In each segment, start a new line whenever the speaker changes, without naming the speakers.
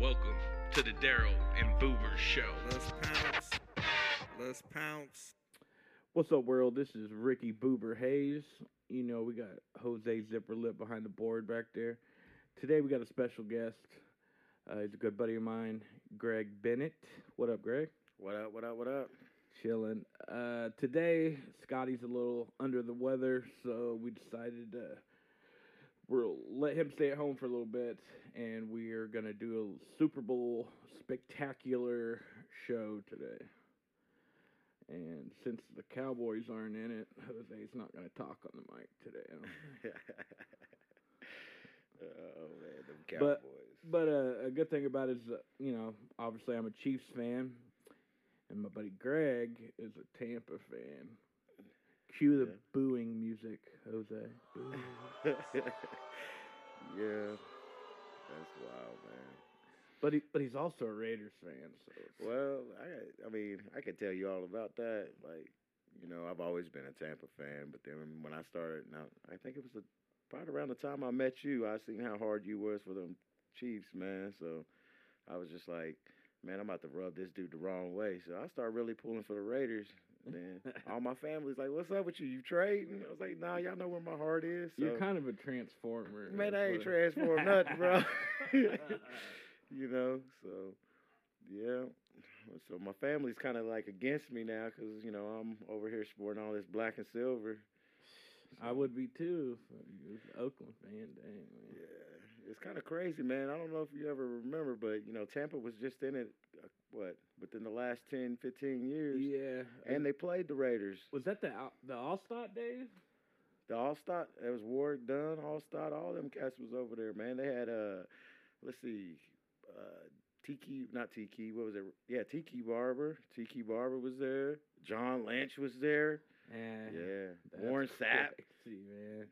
Welcome to the Daryl and Boober Show.
Let's pounce. Let's pounce.
What's up, world? This is Ricky Boober Hays. You know, we got Jose Zipper Lip behind the board back there. Today, we got a special guest. Uh, he's a good buddy of mine, Greg Bennett. What up, Greg?
What up? What up? What up?
Chilling. Uh, today, Scotty's a little under the weather, so we decided to we'll let him stay at home for a little bit, and we are gonna do a Super Bowl spectacular show today. And since the Cowboys aren't in it, Jose's not gonna talk on the mic today.
oh man, them
But-
Cowboys.
But uh, a good thing about it is, uh, you know, obviously I'm a Chiefs fan, and my buddy Greg is a Tampa fan. Cue the
Yeah.
booing music, Jose. Boo.
yeah, that's wild, man.
But he, but he's also a Raiders fan, so
Well, I, I mean, I could tell you all about that. Like, you know, I've always been a Tampa fan, but then when I started, now I think it was the, probably around the time I met you, I seen how hard you was for them Chiefs, man. So I was just like, man, I'm about to rub this dude the wrong way. So I started really pulling for the Raiders. Then all my family's like, "What's up with you? You trading?" I was like, "Nah, y'all know where my heart is." So.
you're kind of a transformer.
Man, I ain't transformed nothing, bro. you know, so yeah. So my family's kind of like against me now because you know I'm over here sporting all this black and silver.
I would be too. If you was Oakland fan, dang man.
Yeah, it's kind of crazy, man. I don't know if you ever remember, but you know Tampa was just in it. Uh, what within the last 10, 15 years,
Yeah,
and they played the Raiders.
was that the the Alstott days?
The Alstott, it was Warrick Dunn, Alstott, all them cats was over there, man. They had uh, let's see, uh, Tiki, not Tiki, what was it? Yeah, Tiki Barber. Tiki Barber was there. John Lynch was there.
Eh,
Yeah, Warren Sapp.
crazy, man.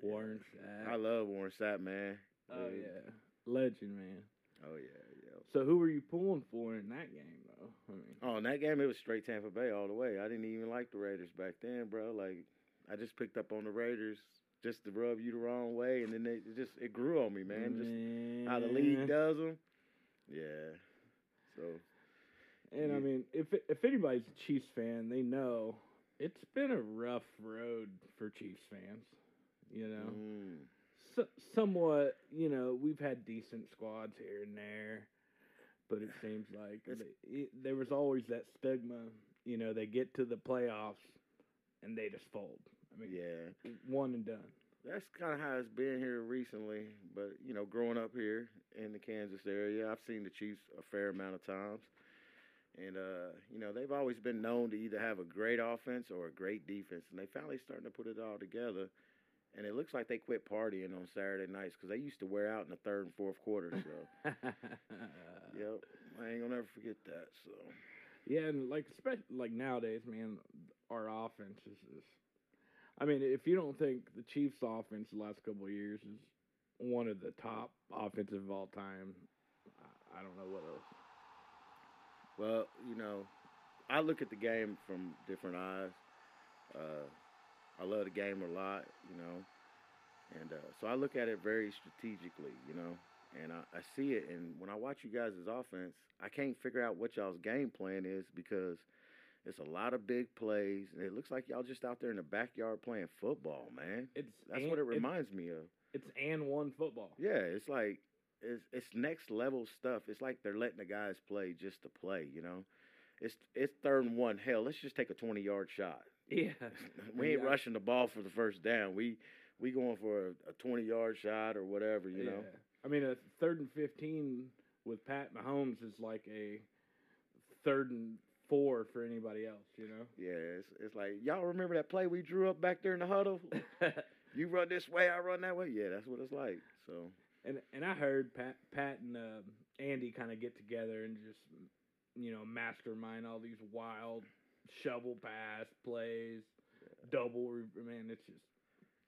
Warren Sapp.
I love Warren Sapp, man.
Oh
Dude.
yeah, legend, man.
Oh yeah, yeah.
So who were you pulling for in that game, though? I mean,
Oh, in that game, it was straight Tampa Bay all the way. I didn't even like the Raiders back then, bro. Like, I just picked up on the Raiders just to rub you the wrong way, and then they it just it grew on me, man. Just how the league does them. Yeah. So
And I mean, if if anybody's a Chiefs fan, they know it's been a rough road for Chiefs fans. You know,
mm,
so, somewhat. You know, we've had decent squads here and there, but it seems like they, it, there was always that stigma. You know, they get to the playoffs and they just fold. I mean,
yeah.
one and done.
That's kind of how it's been here recently. But you know, growing up here in the Kansas area, I've seen the Chiefs a fair amount of times, and uh, you know they've always been known to either have a great offense or a great defense, and they finally starting to put it all together. And it looks like they quit partying on Saturday nights because they used to wear out in the third and fourth quarter. So, yep, I ain't gonna ever forget that. So,
Yeah, and like especially like nowadays, man, our offense is just. I mean, if you don't think the Chiefs' offense the last couple of years is one of the top offensive of all time, I, I don't know what else.
Well, you know, I look at the game from different eyes. Uh, I love the game a lot, you know, and uh, so I look at it very strategically, you know, and I, I see it. And when I watch you guys' offense, I can't figure out what y'all's game plan is because it's a lot of big plays, and it looks like y'all just out there in the backyard playing football, man.
It's
That's
and,
what it reminds me of.
It's, and one football.
Yeah, it's like it's it's next level stuff. It's like they're letting the guys play just to play, you know. It's it's third and one. Hell, let's just take a twenty yard shot.
Yeah,
We ain't
Yeah.
rushing the ball for the first down. We we going for a, a twenty yard shot or whatever, you know.
Yeah. I mean, a third and fifteen with Pat Mahomes is like a third and four for anybody else. You know.
Yeah, it's it's like y'all remember that play we drew up back there in the huddle. you run this way, I run that way. Yeah, that's what it's like. So
And and I heard Pat Pat and um Andy kind of get together and just you know mastermind all these wild shovel pass plays, double. Man, it's just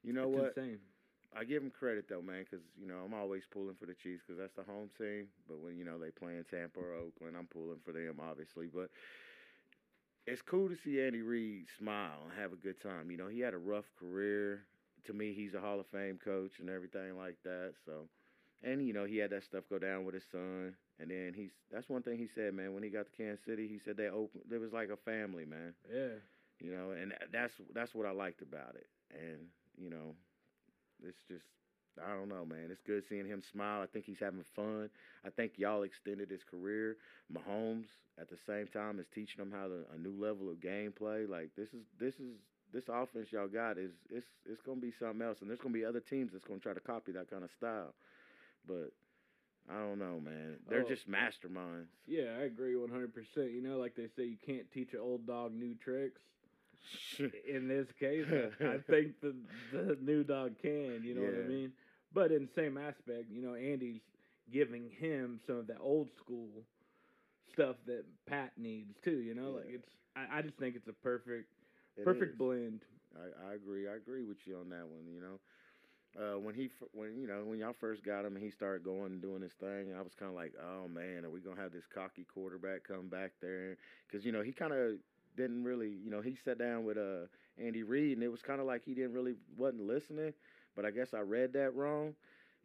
you know what?
insane.
I give them credit though, man, because you know I'm always pulling for the Chiefs because that's the home team. But when you know they play in Tampa or Oakland, I'm pulling for them, obviously. But it's cool to see Andy Reid smile and have a good time. You know, he had a rough career. To me, he's a Hall of Fame coach and everything like that. So, and you know he had that stuff go down with his son, and then he's that's one thing he said, man. When he got to Kansas City, he said they opened. It was like a family, man.
Yeah.
You know, and that's that's what I liked about it, and you know, it's just I don't know, man. It's good seeing him smile. I think he's having fun. I think y'all extended his career. Mahomes at the same time is teaching him how to a new level of gameplay. Like this is this is this offense y'all got is it's it's gonna be something else, and there's gonna be other teams that's gonna try to copy that kind of style. But I don't know, man. They're
Oh.
just masterminds.
Yeah, I agree 100%. You know, like they say, you can't teach an old dog new tricks. In this case, I- think the the new dog can. You know what I mean? But in the same aspect, you know, Andy's giving him some of that old school stuff that Pat needs too. You know, like it's. I, I just think it's a perfect
It
perfect
is.
blend.
I, I agree. I agree with you on that one. You know, uh, when he when you know when y'all first got him and he started going and doing his thing, I was kind of like, oh man, are we gonna have this cocky quarterback come back there? Because you know he kind of didn't really, you know, he sat down with uh Andy Reid and it was kind of like he didn't really wasn't listening. But I guess I read that wrong.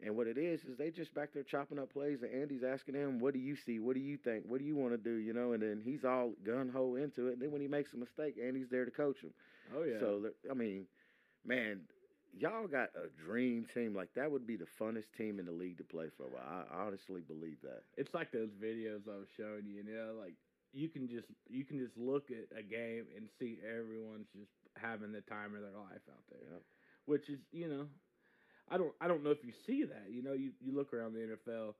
And what it is is they just back there chopping up plays, and Andy's asking him, "What do you see? What do you think? What do you want to do?" You know, and then he's all gun ho into it. And then when he makes a mistake, Andy's there to coach him.
Oh yeah.
So I mean, man, y'all got a dream team. Like that would be the funnest team in the league to play for. I honestly believe that.
it's like those videos I was showing you. You know, like you can just you can just look at a game and see everyone's just having the time of their life out there. Which is, you know, I don't I don't know if you see that. You know, you you look around the NFL.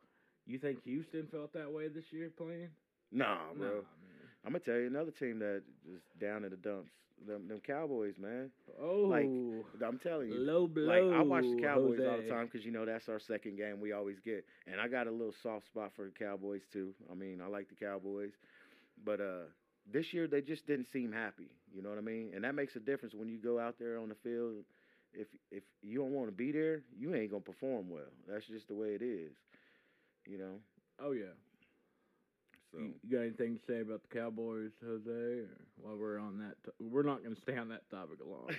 You think Houston felt that way this year playing?
Nah,
Nah,
bro.
man.
I'm gonna tell you another team that is down in the dumps. Them, them Cowboys, man.
Oh, like
I'm telling you.
low blow.
Like I watch the Cowboys all the time because you know that's our second game we always get, and I got a little soft spot for the Cowboys too. I mean, I like the Cowboys, but uh, this year they just didn't seem happy. You know what I mean? And that makes a difference when you go out there on the field. If if you don't want to be there, you ain't gonna perform well. That's just the way it is. You know.
Oh yeah.
So
You, got anything to say about the Cowboys, Jose? Or while we're on that, to- we're not going to stay on that topic long.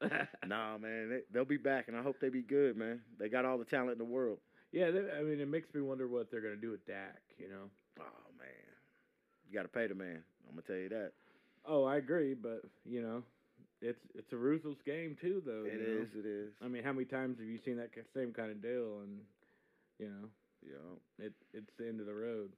but-
nah, man, they, they'll be back, and I hope they be good, man. They got all the talent in the world.
yeah, they, I mean, it makes me wonder what they're going to do with Dak. You know.
Oh man, you got to pay the man. I'm gonna tell you that.
Oh, I agree, but you know, it's it's a ruthless game too, though.
It
you know?
is. It is.
I mean, how many times have you seen that ki- same kind of deal? And you know,
Yeah.
it it's the end of the road.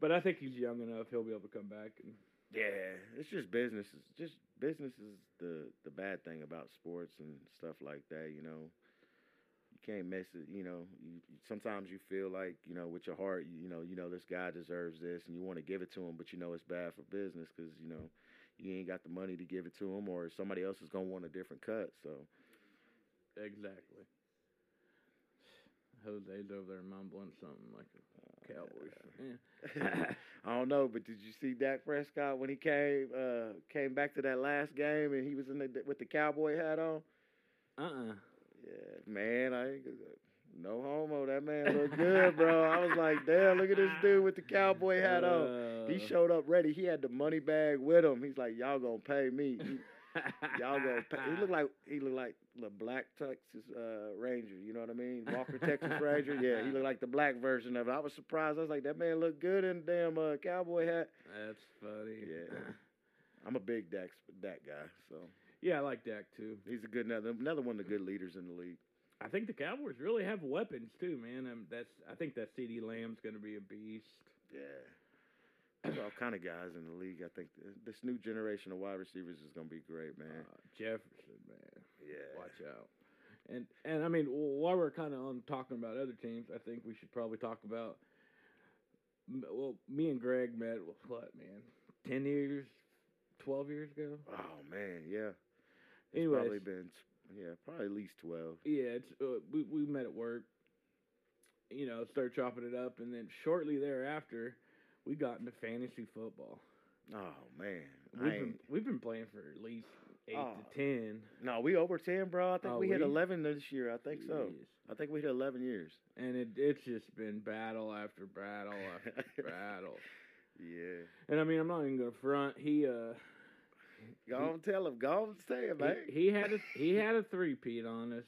But I think he's young enough; he'll be able to come back. And
Yeah, it's just business. It's just business is the the bad thing about sports and stuff like that. You know, you can't mess it. You know, you, sometimes you feel like you know with your heart, you, you know, you know this guy deserves this, and you want to give it to him, but you know it's bad for business because you know you ain't got the money to give it to him, or somebody else is gonna want a different cut. So
exactly. Jose's over there mumbling something like a Cowboys. fan.
I don't know, but did you see Dak Prescott when he came uh, came back to that last game and he was in the with the cowboy hat on?
Uh uh
Yeah, man, I ain't no homo. That man looked good, bro. I was like, damn, look at this dude with the cowboy hat on. He
Uh,
showed up ready. He had the money bag with him. He's like, y'all gonna pay me. He- y'all gonna. He looked like he looked like the black Texas uh, Ranger. You know what I mean? Walker Texas Ranger. Yeah, he looked like the black version of it. I was surprised. I was like, that man looked good in the damn uh, cowboy hat.
That's funny.
Yeah. I'm a big Dak Dak guy, so
yeah, I like Dak too.
he's a good another another one of the good leaders in the league.
I think the Cowboys really have weapons too, man. Um, that's I think that CeeDee Lamb's going to be a beast.
Yeah. All kind of guys in the league. I think this new generation of wide receivers is gonna be great, man.
Uh, Jefferson, man,
yeah.
watch out. And and I mean, while we're kind of on talking about other teams, I think we should probably talk about. Well, me and Greg met what man, ten years, twelve years ago.
Oh man, yeah. It's
Anyways.
probably been yeah, probably at least twelve.
Yeah, it's uh, we we met at work. You know, start chopping it up, and then shortly thereafter, we got into fantasy football.
Oh man,
We've been we've been playing for at least eight
Oh.
to ten.
no, we over ten, bro. I think
Oh,
we hit eleven this year. I think so. I think we hit eleven years.
And it it's just been battle after battle after battle.
Yeah.
And I mean, I'm not even gonna front. He uh
Go on, tell him. Go on, say it, man.
he, he had a he had a three peat on us,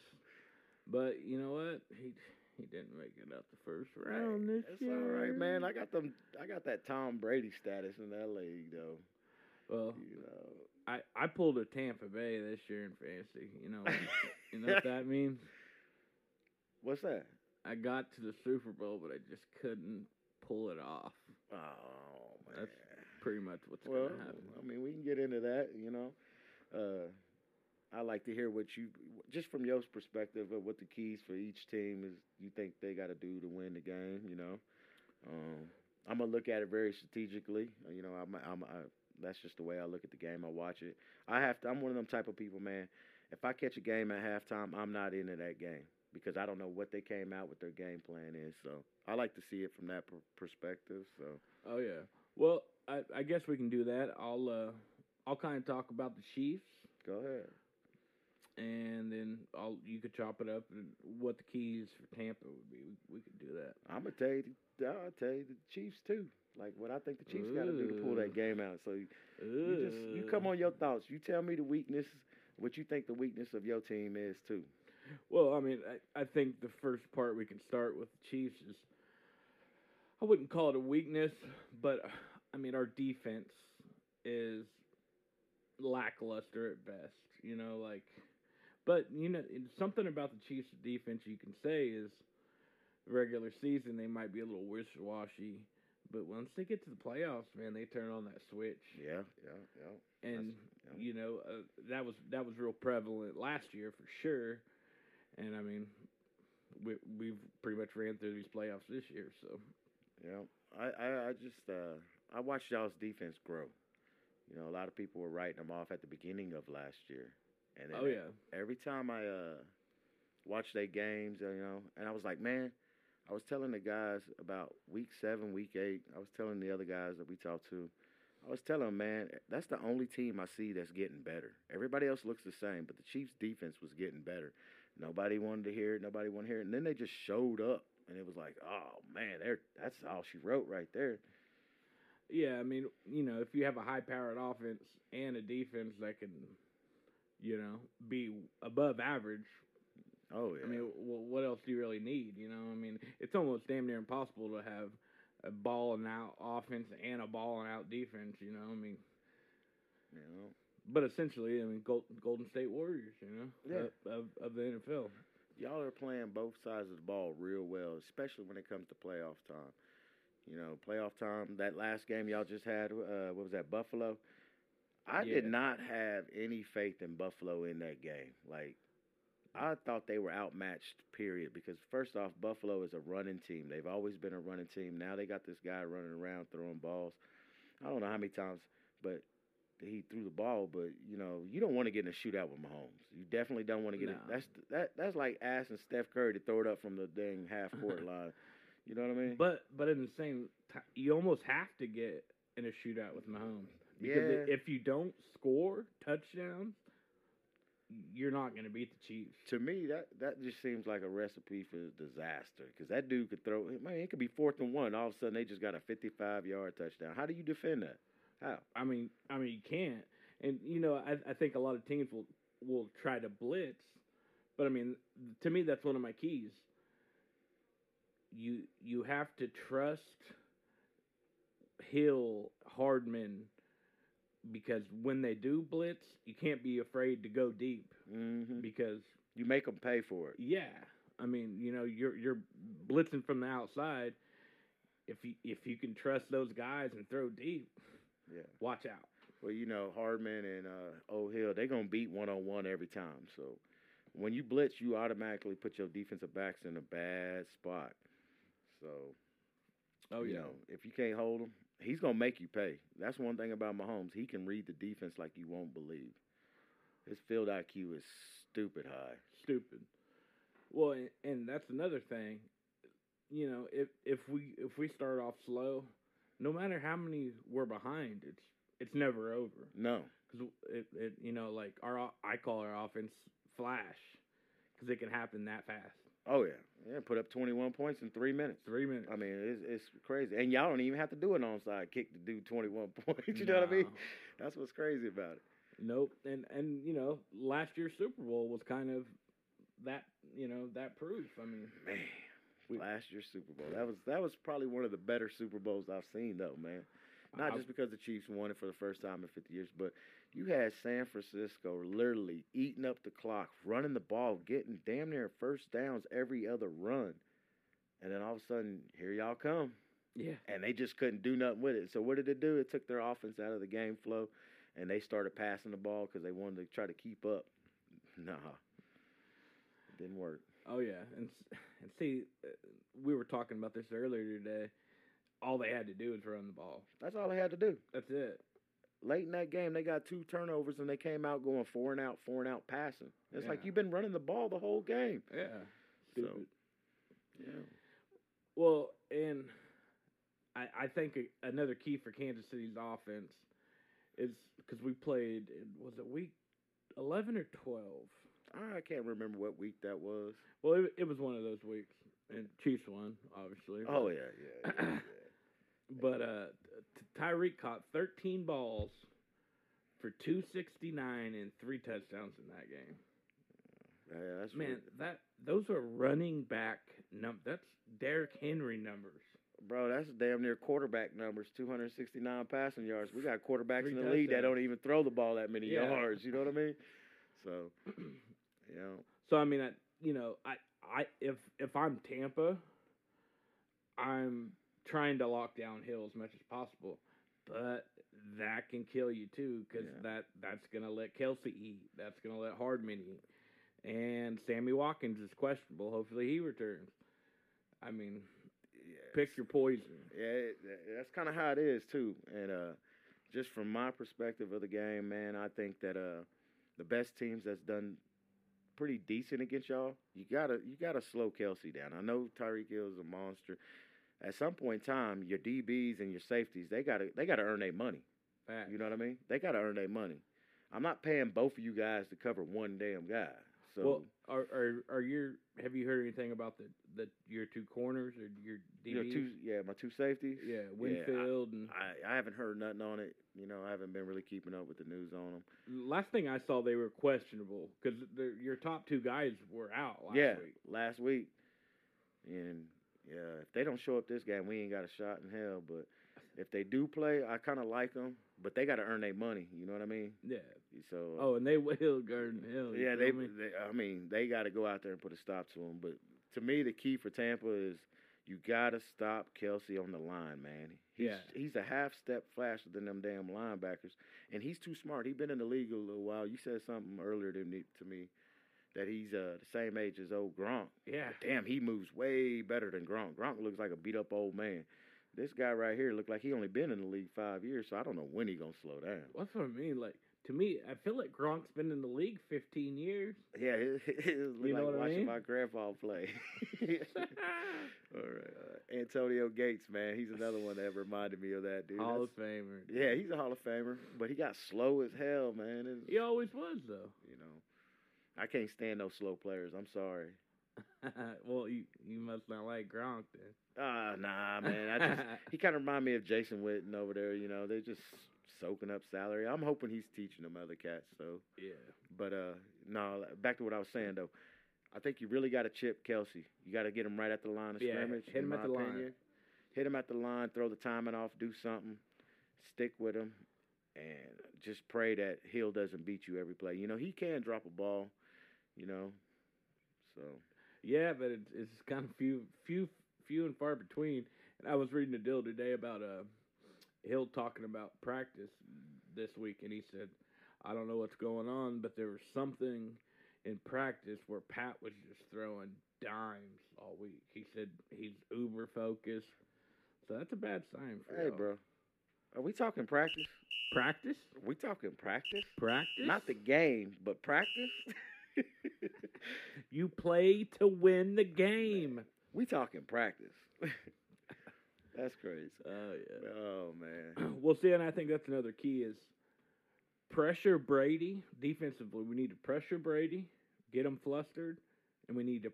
but you know what? He he didn't make it out the first round
Hey,
this
it's
year.
all right, man. I got them. I got that Tom Brady status in that league, though.
Well,
You know.
I I pulled a Tampa Bay this year in fantasy. You know, you know what that means.
What's that?
I got to the Super Bowl, but I just couldn't pull it off.
Oh man.
That's Pretty much what's
well,
gonna happen.
I mean, we can get into that. You know, uh, I like to hear what you, just from your perspective of what the keys for each team is. You think they got to do to win the game. You know, um, I'm gonna look at it very strategically. uh, You know, I'm, I'm, I, that's just the way I look at the game. I watch it. I have to. I'm one of them type of people, man. If I catch a game at halftime, I'm not into that game because I don't know what they came out with their game plan is. So I like to see it from that per- perspective. So
Oh yeah. Well, I I guess we can do that. I'll uh I'll kind of talk about the Chiefs,
go ahead.
And then you could chop it up and what the keys for Tampa would be. We, we could do that.
I'm gonna tell you, the, I'll tell you the Chiefs too. Like what I think the Chiefs got to do to pull that game out. So you, you just you come on your thoughts. You tell me the weakness, what you think the weakness of your team is too.
Well, I mean, I, I think the first part we can start with the Chiefs is I wouldn't call it a weakness, but I mean our defense is lackluster at best. You know, like, but you know, something about the Chiefs' defense you can say is regular season they might be a little wishy washy, but once they get to the playoffs, man, they turn on that switch.
Yeah, yeah, yeah.
and
yeah.
you know uh, that was that was real prevalent last year for sure. And I mean, we we've pretty much ran through these playoffs this year, so
Yeah, I, I, I just uh, I watched y'all's defense grow. You know, a lot of people were writing them off at the beginning of last year, and then
oh yeah,
every time I uh watched their games, you know, and I was like, man, I was telling the guys about week seven, week eight. I was telling the other guys that we talked to, I was telling them, man, that's the only team I see that's getting better. Everybody else looks the same, but the Chiefs' defense was getting better. Nobody wanted to hear it. Nobody wanted to hear it, and then they just showed up, and it was like, oh man, there, that's all she wrote right there.
yeah. I mean, you know, if you have a high-powered offense and a defense that can, you know, be above average,
Oh yeah.
I mean, well, what else do you really need? You know, I mean, it's almost damn near impossible to have a ball and out offense and a ball and out defense. You know, I mean,
you know,
but essentially, I mean, Gold, Golden State Warriors. You know,
Yeah.
of, of, of the NFL.
y'all are playing both sides of the ball real well, especially when it comes to playoff time. You know, playoff time. That last game y'all just had, uh, what was that? Buffalo. I did not have any faith in Buffalo in that game. Like, I thought they were outmatched. Period. Because first off, Buffalo is a running team. They've always been a running team. Now they got this guy running around throwing balls. I don't know how many times, but he threw the ball. But you know, you don't want to get in a shootout with Mahomes. You definitely don't want to get it.
No.
That's that. That's like asking Steph Curry to throw it up from the dang half court line. You know what I mean?
But but in the same time, you almost have to get in a shootout with Mahomes because
Yeah.
if you don't score touchdowns, you're not going to beat the Chiefs.
to me, that that just seems like a recipe for disaster. Because that dude could throw. Man, it could be fourth and one. All of a sudden, they just got a fifty-five yard touchdown. How do you defend that? How?
I mean, I mean, you can't. And you know, I, I think a lot of teams will will try to blitz, but I mean, to me, that's one of my keys. You you have to trust Hill, Hardman, because when they do blitz, you can't be afraid to go deep
hmm
because
You make them pay for it.
yeah, I mean, you know, you're you're blitzing from the outside. If you if you can trust those guys and throw deep,
Yeah.
watch out.
Well, you know, Hardman and uh, O'Hill, they're gonna beat one on one every time. So when you blitz, you automatically put your defensive backs in a bad spot. So
Oh
you
yeah.
know, if you can't hold him, he's gonna make you pay. That's one thing about Mahomes. He can read the defense like you won't believe. His field IQ is stupid high.
stupid. Well, and, and that's another thing. You know, if if we if we start off slow, no matter how many we're behind, it's it's never over.
No,
Cause it, it you know like our I call our offense flash, because it can happen that fast.
Oh yeah, yeah. Put up twenty one points in three minutes.
Three minutes.
I mean, it's it's crazy, and y'all don't even have to do an onside kick to do twenty one points. you know what I mean? That's what's crazy about it.
Nope. And and you know, last year's Super Bowl was kind of that you know that proof. I mean,
Man,
We-
last year's Super Bowl. That was that was probably one of the better Super Bowls I've seen though, man. Not
I-
just because the Chiefs won it for the first time in 50 years, but you had San Francisco literally eating up the clock, running the ball, getting damn near first downs every other run. And then all of a sudden, here y'all come.
yeah.
And they just couldn't do nothing with it. So what did it do? It took their offense out of the game flow and they started passing the ball because they wanted to try to keep up. Nah. It didn't work.
Oh yeah, and and see, uh, we were talking about this earlier today. All they had to do was run the ball.
That's all they had to do.
That's it.
Late in that game, they got two turnovers and they came out going four and out, four and out passing. It's like you've been running the ball the whole game.
Yeah.
So- Yeah.
Well, and I I think another key for Kansas City's offense is because we played. Was it week eleven or twelve?
I can't remember what week that was.
Well, it, it was one of those weeks, and Chiefs won, obviously.
Oh yeah, yeah. yeah, yeah.
But uh, Tyreek caught 13 balls for 269 and three touchdowns in that game.
Yeah, that's
Man, that those are running back num. That's Derrick Henry numbers.
bro. That's damn near quarterback numbers. Two hundred sixty nine passing yards. We got quarterbacks
Three
in the league that don't even throw the ball that many
Yeah.
yards. You know what I mean? So, you know,
So I mean, I you know, I I if if I'm Tampa, I'm trying to lock down Hill as much as possible, but that can kill you too because
Yeah.
that that's gonna let Kelce eat. That's gonna let Hardman eat, and Sammy Watkins is questionable. Hopefully he returns. I mean,
yeah,
pick your poison.
Yeah, it, that's kind of how it is too. And uh, just from my perspective of the game, man, I think that uh, the best teams that's done pretty decent against y'all, you gotta you gotta slow Kelce down. I know Tyreek Hill is a monster. At some point in time, your DBs and your safeties, they gotta they gotta earn their money. You know what I mean? They gotta earn their money. I'm not paying both of you guys to cover one damn guy. So
well, are are are your have you heard anything about the the your two corners or your DBs?
two yeah, my two safeties.
yeah,
I-
Winfield and
I, I haven't heard nothing on it. You know, I haven't been really keeping up with the news on them.
Last thing I saw, they were questionable because your top two guys were out last
yeah,
week.
last week. And yeah, if they don't show up this game, we ain't got a shot in hell. But if they do play, I kind of like them. But they got to earn their money. You know what I mean?
Yeah.
So
Oh, and they will Hill. you
yeah, they, they. I mean, they got to go out there and put a stop to them. But to me, the key for Tampa is you got to stop Kelce on the line, man. He's,
Yeah.
he's a half step faster than them damn linebackers, and he's too smart. He's been in the league a little while. You said something earlier to me, to me that he's uh, the same age as old Gronk.
Yeah.
But damn, he moves way better than Gronk. Gronk looks like a beat up old man. This guy right here look like he only been in the league five years, so I don't know when he gonna slow down.
That's what I mean. Like to me, I feel like Gronk's been in the league 15 years.
Yeah, it,
You know
like
what I
watching
mean?
my grandpa play. All right, uh, Antonio Gates, man, he's another one that reminded me of that dude.
Hall of Famer.
yeah, he's a Hall of Famer, but he got slow as hell, man.
He always was though.
you know, I can't stand those slow players. I'm sorry.
well, you you must not like Gronk then.
Ah, nah, man. I just he kind of remind me of Jason Witten over there. You know, they're just soaking up salary. I'm hoping he's teaching them other cats. So,
yeah.
but uh, no, back to what I was saying though. I think you really got to chip Kelce. You got to get him right at the line of
Yeah,
scrimmage.
hit him at the line.
Hit him at the line. Throw the timing off. Do something. Stick with him, and just pray that Hill doesn't beat you every play. You know, he can drop a ball. You know, so
Yeah, but it's, it's kind of few, few, few and far between. And I was reading a deal today about uh, Hill talking about practice this week, and he said, "I don't know what's going on, but there was something in practice where Pat was just throwing dimes all week." He said he's uber focused, so that's a bad sign for
hey,
Hill.
bro, are we talking practice?
Practice,
we talking practice?
practice.
Not the game, but practice.
you play to win the game.
we talking practice. That's crazy.
Oh yeah.
Oh man.
well, see, and I think that's another key is pressure Brady defensively. We need to pressure Brady, get him flustered, and we need to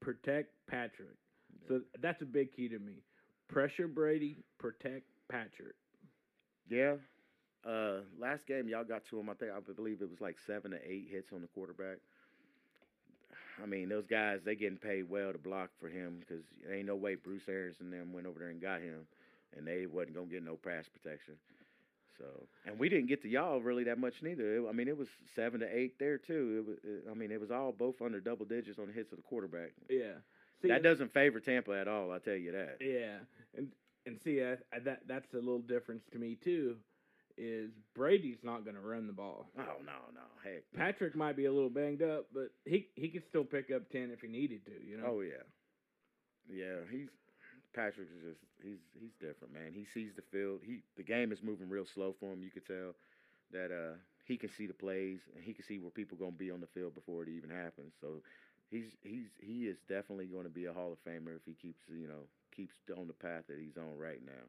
protect Patrick. So that's a big key to me. Pressure Brady, protect Patrick.
Yeah. Uh, last game y'all got to him. I think I believe it was like seven to eight hits on the quarterback. I mean, those guys they getting paid well to block for him because ain't no way Bruce Arians and them went over there and got him, and they wasn't gonna get no pass protection. So, and we didn't get to y'all really that much neither. It- I mean, it was seven to eight there too. It was, it, I mean, it was all both under double digits on the hits of the quarterback.
Yeah. See,
that doesn't favor Tampa at all. I tell you that.
Yeah, and and see I, I, that that's a little difference to me too. Is Brady's not going to run the ball?
Oh no, no, heck. no.
Patrick might be a little banged up, but he he could still pick up ten if he needed to. You know.
Oh yeah, yeah. He's Patrick is just he's he's different, man. He sees the field. He the game is moving real slow for him. You could tell that uh he can see the plays and he can see where people gonna be on the field before it even happens. So he's he's he is definitely going to be a Hall of Famer if he keeps you know keeps on the path that he's on right now.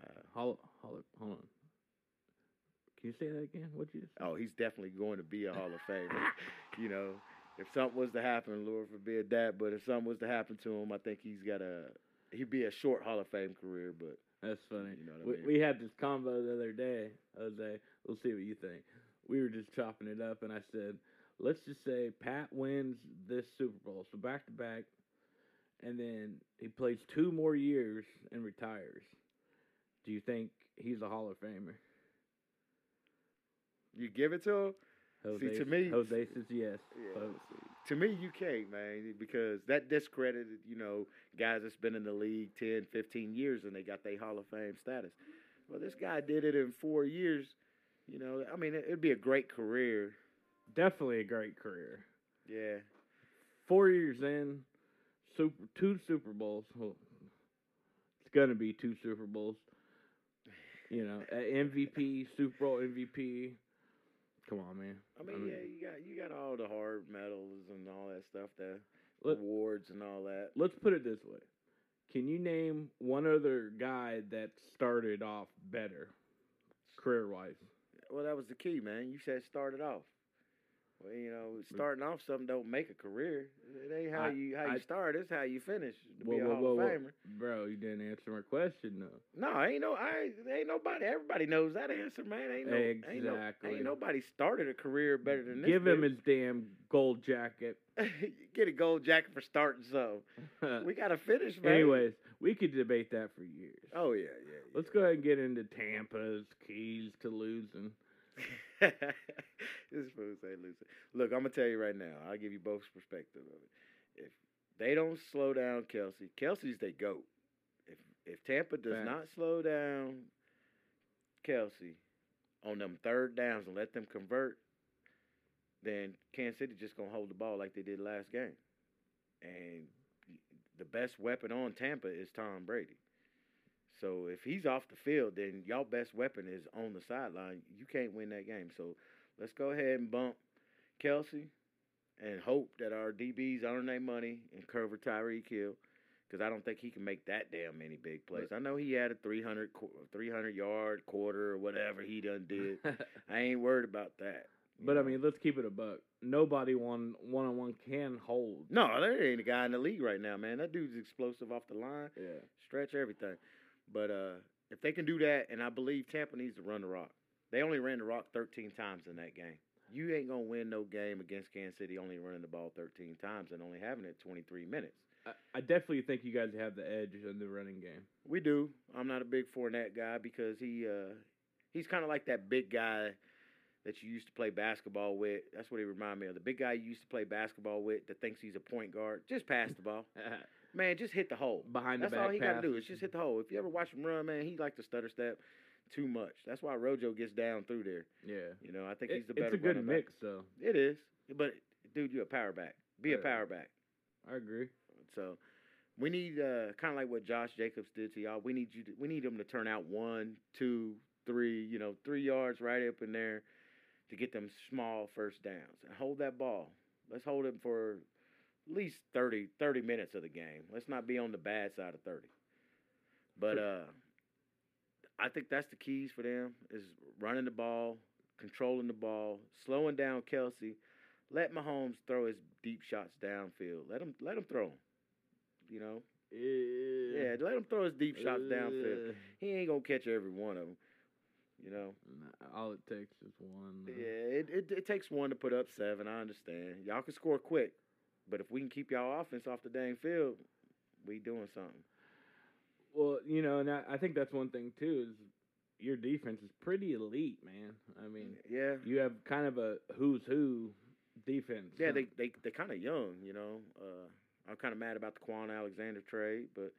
Uh,
Hold, hold, hold on. Can you say that again? What you? Just
oh, he's definitely going to be a Hall of Famer. you know, if something was to happen, Lord forbid that, but if something was to happen to him, I think he's got a he'd be a short Hall of Fame career, but
That's funny.
You know what I
we,
mean?
we had this combo the other day, Jose. We'll see what you think. We were just chopping it up, and I said, let's just say Pat wins this Super Bowl, so back to back, and then he plays two more years and retires. Do you think he's a Hall of Famer?
You give it to him.
Jose,
to me-
Jose says yes.
Yeah. To me, you can't, man, because that discredited, you know, guys that's been in the league 10, 15 years and they got their Hall of Fame status. Well, this guy did it in four years. You know, I mean, it, it'd be a great career.
Definitely a great career.
Yeah.
Four years in, super two Super Bowls. Well, it's gonna be two Super Bowls. You know, MVP, Super Bowl MVP. Come on, man.
I mean, yeah, you got you got all the hard medals and all that stuff, the
Let-
awards and all that.
Let's put it this way: Can you name one other guy that started off better, career-wise?
Well, that was the key, man. You said started off. Well, you know, mm-hmm. starting off something don't make a career. It ain't how
I-
you how
I-
you start. It's how you finish to
Whoa,
be a
whoa,
Hall
whoa,
of. Famer.
Bro, you didn't answer my question though.
No, ain't no, I ain't nobody. Everybody knows that answer, man. Ain't no, ain't, no,
Exactly.
ain't nobody started a career better than this.
Give him
dude.
his damn gold jacket.
Get a gold jacket for starting something. We got to finish, man.
Anyways, we could debate that for years.
Oh yeah, yeah. yeah.
Let's go ahead and get into Tampa's keys to losing.
this fool say losing. Look, I'm gonna tell you right now. I'll give you both perspective of it. If they don't slow down Kelce, Kelce's they goat. If if Tampa does not slow down Kelce on them third downs and let them convert, then Kansas City just gonna hold the ball like they did last game. And the best weapon on Tampa is Tom Brady. So if he's off the field, then y'all best weapon is on the sideline. You can't win that game. So let's go ahead and bump Kelce and hope that our DBs earn their money and cover Tyreek Hill because I don't think he can make that damn many big plays. I know he had a 300, 300 yard quarter or whatever he done did. I ain't worried about that.
but I mean, let's keep it a buck. Nobody one one on one can hold.
no, there ain't a guy in the league right now, man. That dude's explosive off the line.
Yeah.
stretch everything. But uh, if they can do that, and I believe Tampa needs to run the rock. They only ran the rock 13 times in that game. You ain't gonna win no game against Kansas City only running the ball 13 times and only having it 23 minutes.
I, I definitely think you guys have the edge in the running game.
We do. I'm not a big Fournette guy because he uh, he's kind of like that big guy that you used to play basketball with. That's what he remind me of. The big guy you used to play basketball with that thinks he's a point guard. Just pass the ball, man. Just hit the hole.
Behind the back.
That's all he got to do is just hit the hole. If you ever watch him run, man, he like to stutter step too much. That's why Rojo gets down through there.
Yeah.
You know, I think
It-
he's the better.
it's a good
running back.
mix, though.
It is, but dude, you're a power back. Be a power back.
I agree.
So we need uh, kind of like what Josh Jacobs did to y'all. We need you. To, we need them to turn out one, two, three. You know, three yards right up in there to get them small first downs and hold that ball. Let's hold it for at least 30, 30 minutes of the game. Let's not be on the bad side of thirty. But uh, I think that's the keys for them is running the ball, controlling the ball, slowing down Kelce. Let Mahomes throw his deep shots downfield. Let him let him throw 'em. You know, yeah, let him throw his deep shots downfield.
Uh,
He ain't gonna catch every one of them. You know,
nah, all it takes is one.
yeah, it, it it takes one to put up seven. I understand. Y'all can score quick, But if we can keep y'all offense off the dang field, we doing something.
Well, you know, and I, I think that's one thing too is your defense is pretty elite, man. I mean,
Yeah.
you have kind of a who's who defense.
Yeah, they they they kind of young, you know. Uh, I'm kind of mad about the Kwon Alexander trade, but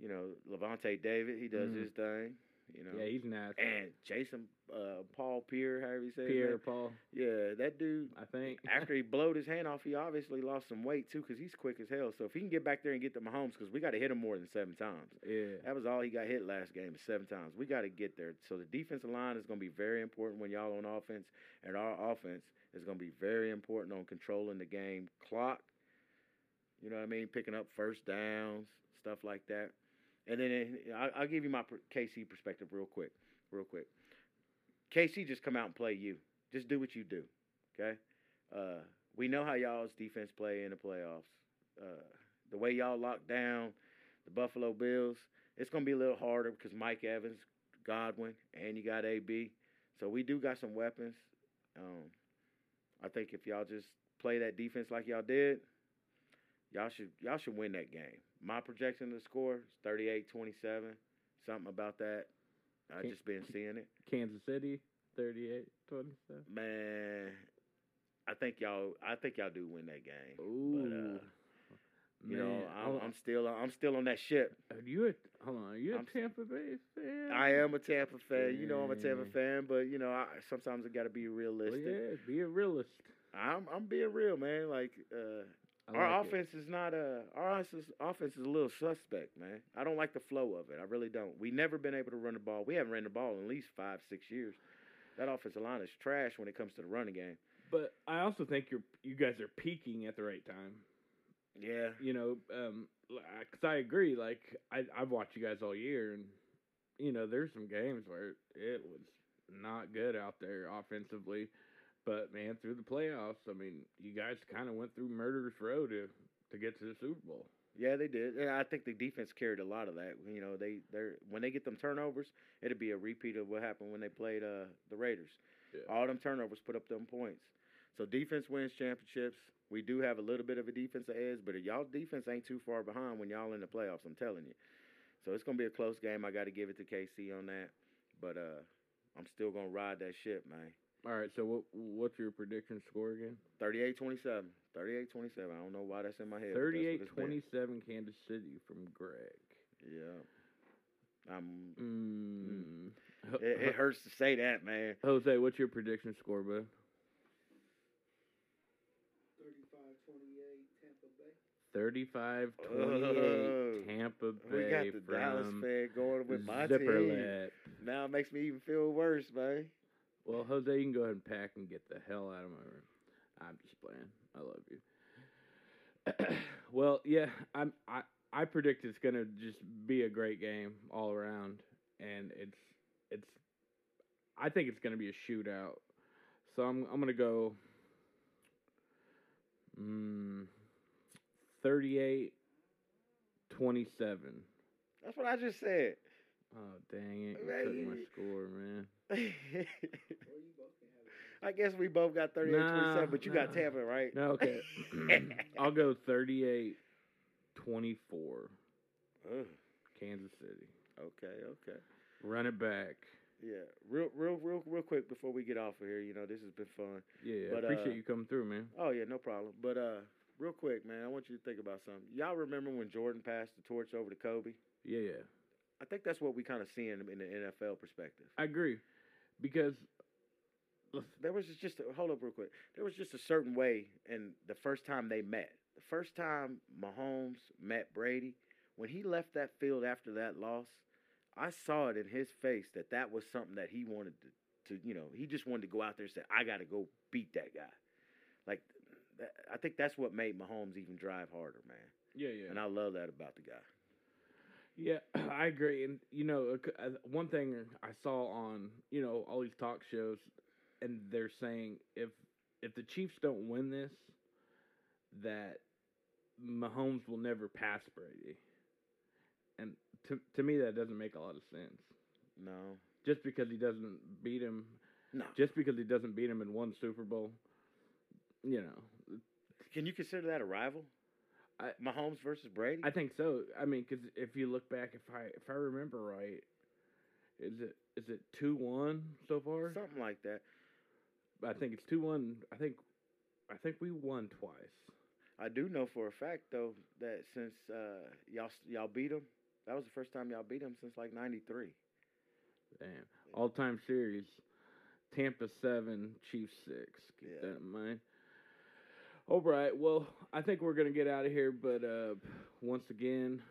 you know, Lavonte David, he does
Mhm.
his thing, you know.
yeah, he's nasty.
and Jason uh, Paul Pierre, however you say
Pierre. Paul,
Yeah, that dude.
I think.
After he blowed his hand off, he obviously lost some weight too, because he's quick as hell. So if he can get back there and get to Mahomes, because we got to hit him more than seven times.
yeah,
That was all he got hit last game, is seven times. We got to get there. So the defensive line is going to be very important when y'all on offense, and our offense is going to be very important on controlling the game clock. You know what I mean? Picking up first downs, stuff like that. And then it, I, I'll give you my KC perspective real quick, real quick. KC just come out and play you. Just do what you do, okay? Uh, we know how y'all's defense play in the playoffs. Uh, the way y'all lock down the Buffalo Bills, it's gonna be a little harder because Mike Evans, Godwin, and you got AB. So we do got some weapons. Um, I think if y'all just play that defense like y'all did, y'all should y'all should win that game. My projection of the score is 38-27, something about that. I
Can-
just been seeing it.
Kansas City, 38, 27.
Man, I think y'all I think y'all do win that game.
Ooh,
But uh, you know, I'm,
oh,
I'm still I'm still on that ship.
Are you a hold on? Are you a
I'm
Tampa Bay fan?
I am a Tampa fan. You know I'm a Tampa fan, but you know I, sometimes I got to be
Well,
realistic.
yeah, be a realist.
I'm I'm being real, man. Like uh,
I
our
like
offense is not a our offense, offense is a little suspect, man. I don't like the flow of it. I really don't. We never been able to run the ball. We haven't ran the ball in at least five six years. That offensive line is trash when it comes to the running game.
But I also think you're you guys are peaking at the right time.
Yeah,
You know, um, because I agree. Like I I've watched you guys all year, and you know there's some games where it was not good out there offensively. But man, through the playoffs, I mean, you guys kind of went through murderous row to to get to the Super Bowl.
yeah, they did. And I think the defense carried a lot of that. You know, they they're when they get them turnovers, it'll be a repeat of what happened when they played uh the Raiders.
Yeah.
All them turnovers put up them points. So defense wins championships. We do have a little bit of a defensive edge, but y'all defense ain't too far behind when y'all in the playoffs. I'm telling you. So it's gonna be a close game. I got to give it to KC on that, but uh, I'm still gonna ride that ship, man.
All right, so what what's your prediction score again?
38-27. 38-27. I don't know why that's in my head. but that's what it's been.
38-27 Kansas City from Greg.
Yeah. I'm.
Mm. Ho-
It, it hurts to say that, man.
Jose, what's your prediction score, bud?
35 28 Tampa Bay.
35-28
Oh,
Tampa Bay
We got the Dallas fan going with my
Zipper
team.
Lip.
Now it makes me even feel worse, man.
Well, Jose, you can go ahead and pack and get the hell out of my room. I'm just playing. I love you. well, yeah, I'm. I I predict it's gonna just be a great game all around, and it's it's. I think it's gonna be a shootout. So I'm I'm gonna go. Mm, 38 27.
That's what I just said.
Oh, dang it. You
Man,
took my score, man.
Well, you both can have it.
I guess we both got 38
Nah,
27, but you got
nah.
Tampa, right?
No, okay. I'll go 38 24.
Ugh,
Kansas City.
okay, okay.
Run it back.
Yeah, real, real, real, real quick before we get off of here. You know, this has been fun.
Yeah,
But,
I appreciate
uh,
you coming through, man.
Oh yeah, no problem. But uh, real quick, man, I want you to think about something. Y'all remember when Jordan passed the torch over to Kobe?
Yeah, yeah.
I think that's what we kind of see in, in the NFL perspective.
I agree. Because
There was just a, hold up real quick. There was just a certain way, and the first time they met, the first time Mahomes met Brady, when he left that field after that loss, I saw it in his face that that was something that he wanted to, to you know, he just wanted to go out there and say, I got to go beat that guy. Like, that, I think that's what made Mahomes even drive harder, man.
yeah, yeah.
And I love that about the guy.
Yeah, I agree. And you know, uh, one thing I saw on you know all these talk shows, and they're saying if if the Chiefs don't win this, that Mahomes will never pass Brady. And to to me, that doesn't make a lot of sense.
No,
Just because he doesn't beat him,
no.
just because he doesn't beat him in one Super Bowl, you know,
Can you consider that a rival?
I-
Mahomes versus Brady.
I think so. I mean, because if you look back, if I if I remember right, is it is it two one so far?
Something like that.
I think it's two one. I think I think we won twice.
I do know for a fact though that since uh, y'all y'all beat them, that was the first time y'all beat them since like '93.
Damn. All time series. Tampa seven, Chiefs six. Keep
Yeah.
that in mind. All right. Well, I think we're gonna get out of here, but uh, once again,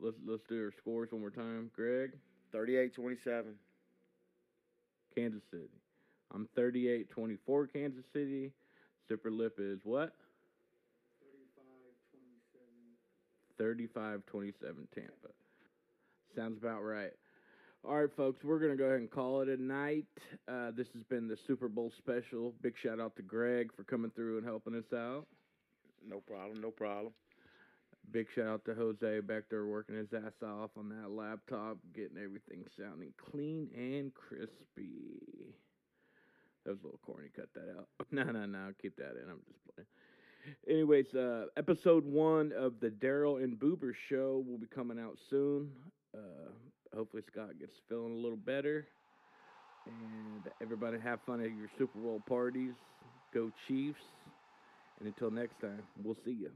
let's let's do our scores one more time. Greg,
38-27.
Kansas City. I'm 38-24 Kansas City. Zipper lip is what? 35-27 Tampa. Sounds about right. All right, folks, we're going to go ahead and call it a night. Uh, this has been the Super Bowl special. Big shout out to Greg for coming through and helping us out.
No problem. No problem.
Big shout out to Jose back there working his ass off on that laptop, getting everything sounding clean and crispy. That was a little corny. Cut that out. no, no, no. Keep that in. I'm just playing. Anyways, uh, episode one of the Darryal and Boober show will be coming out soon. Uh, hopefully, Scott gets feeling a little better. And everybody have fun at your Super Bowl parties. Go Chiefs. And until next time, we'll see you.